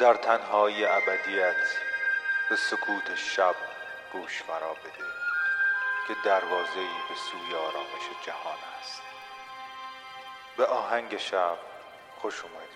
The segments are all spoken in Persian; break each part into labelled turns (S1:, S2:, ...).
S1: در تنهای ابدیت به سکوت شب گوش فرا بده که دروازه‌ای به سوی آرامش جهان است. به آهنگ شب خوش اومدید.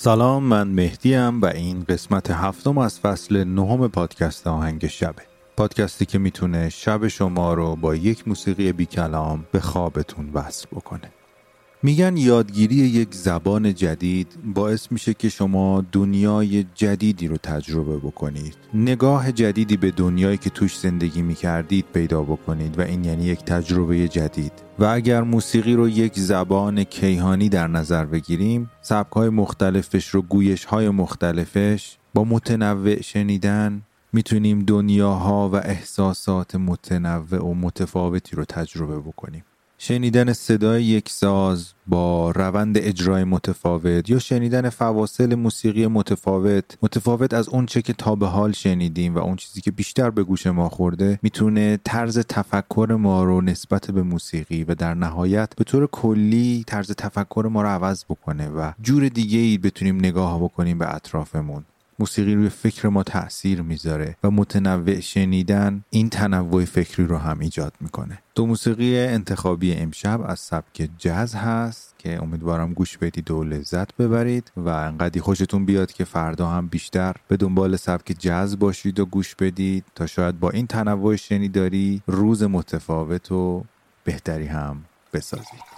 S2: سلام من مهدیم و این قسمت هفتم از فصل نهم پادکست آهنگ شبه پادکستی که می‌تونه شب شما رو با یک موسیقی بی کلام به خوابتون وصل بکنه. میگن یادگیری یک زبان جدید باعث میشه که شما دنیای جدیدی رو تجربه بکنید. نگاه جدیدی به دنیایی که توش زندگی می‌کردید پیدا بکنید و این یعنی یک تجربه جدید. و اگر موسیقی رو یک زبان کیهانی در نظر بگیریم سبکهای مختلفش رو گویش های مختلفش با متنوع شنیدن می‌تونیم دنیاها و احساسات متنوع و متفاوتی رو تجربه بکنیم. شنیدن صدای یک ساز با روند اجرای متفاوت یا شنیدن فواصل موسیقی متفاوت متفاوت از اون چه که تا به حال شنیدیم و اون چیزی که بیشتر به گوش ما خورده می‌تونه طرز تفکر ما رو نسبت به موسیقی و در نهایت به طور کلی طرز تفکر ما رو عوض بکنه و جور دیگه ای بتونیم نگاه بکنیم به اطرافمون. موسیقی روی فکر ما تاثیر می‌ذاره و متنوع شنیدن این تنوع فکری رو هم ایجاد می‌کنه. دو موسیقی انتخابی امشب از سبک جز هست که امیدوارم گوش بدید و لذت ببرید و انقدی خوشتون بیاد که فردا هم بیشتر به دنبال سبک جز باشید و گوش بدید تا شاید با این تنوع شنیداری روز متفاوت و بهتری هم بسازید.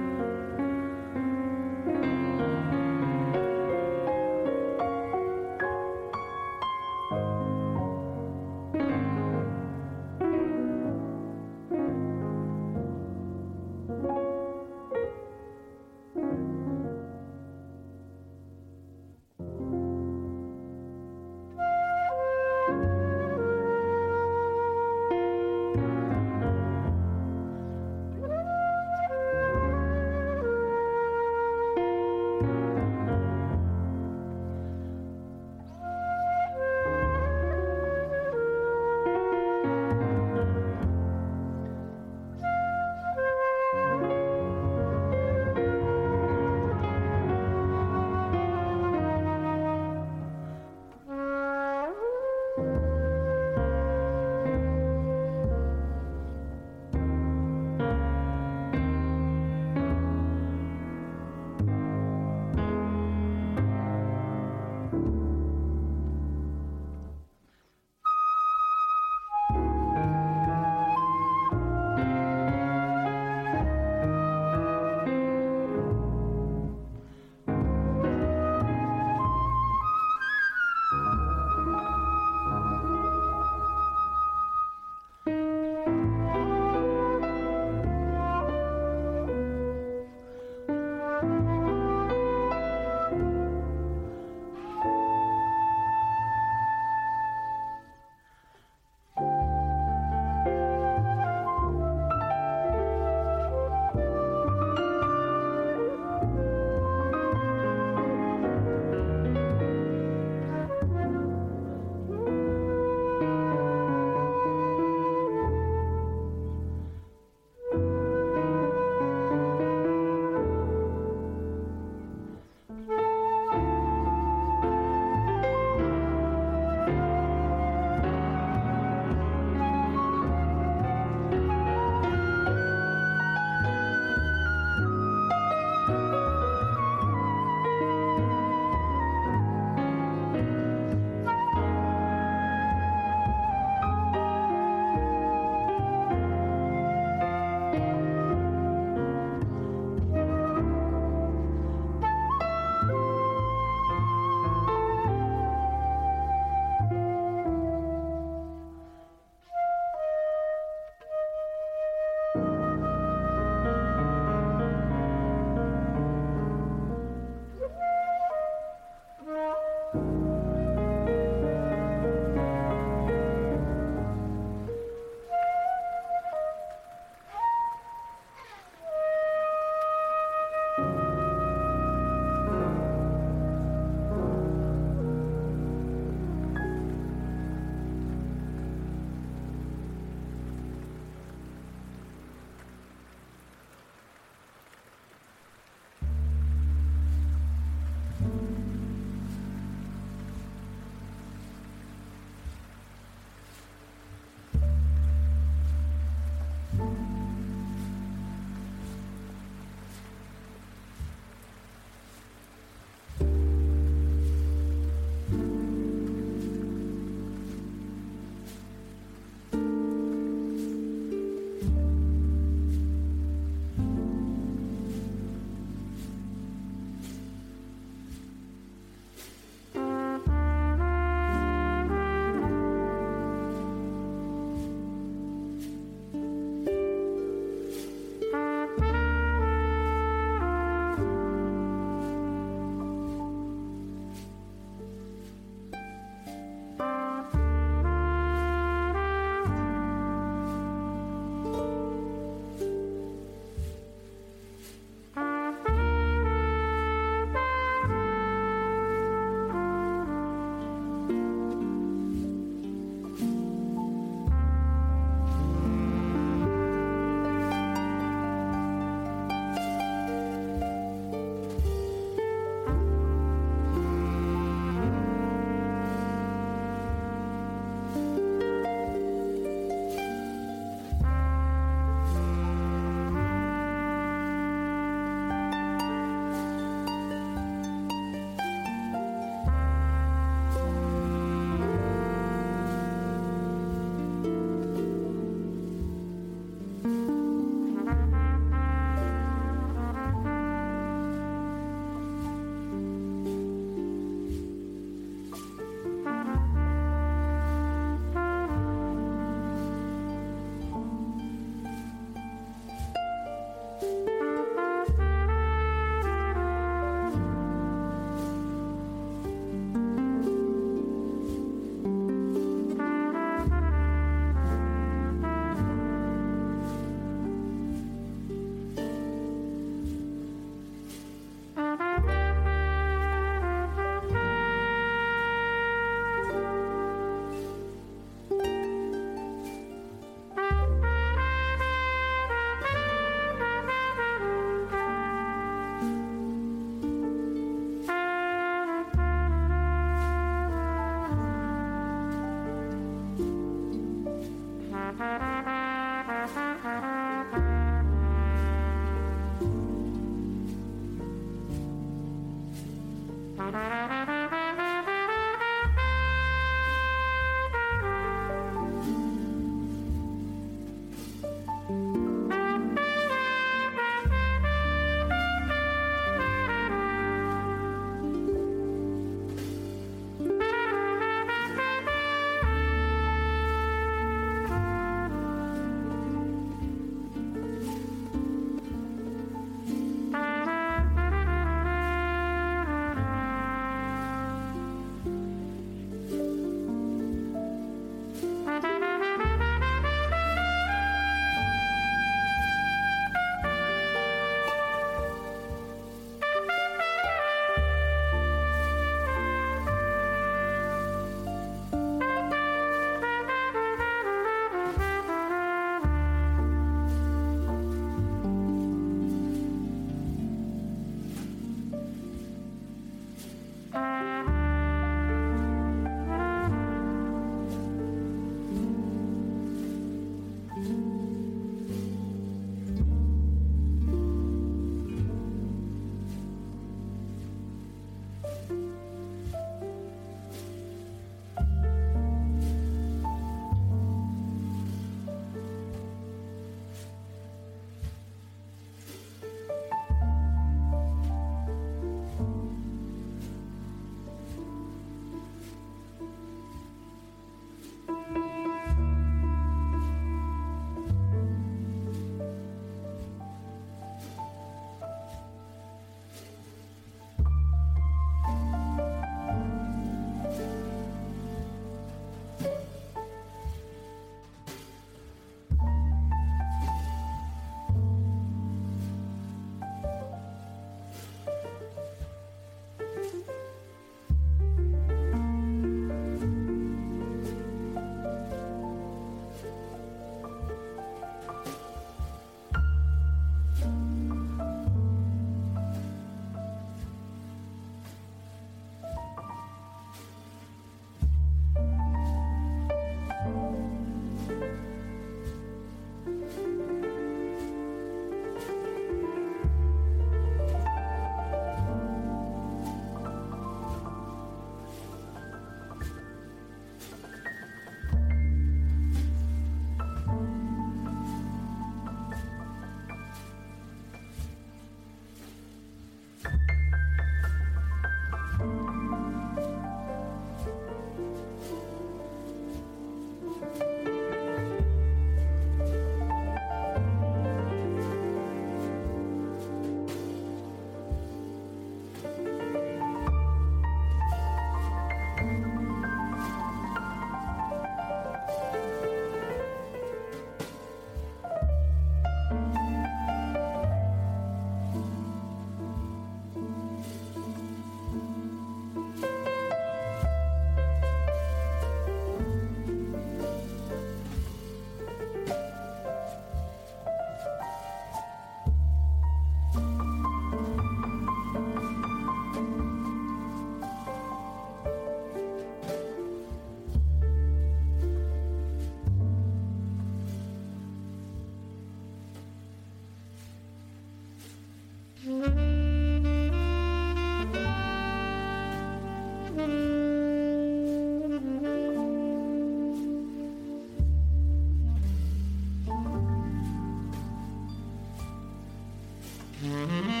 S1: Mm-hmm.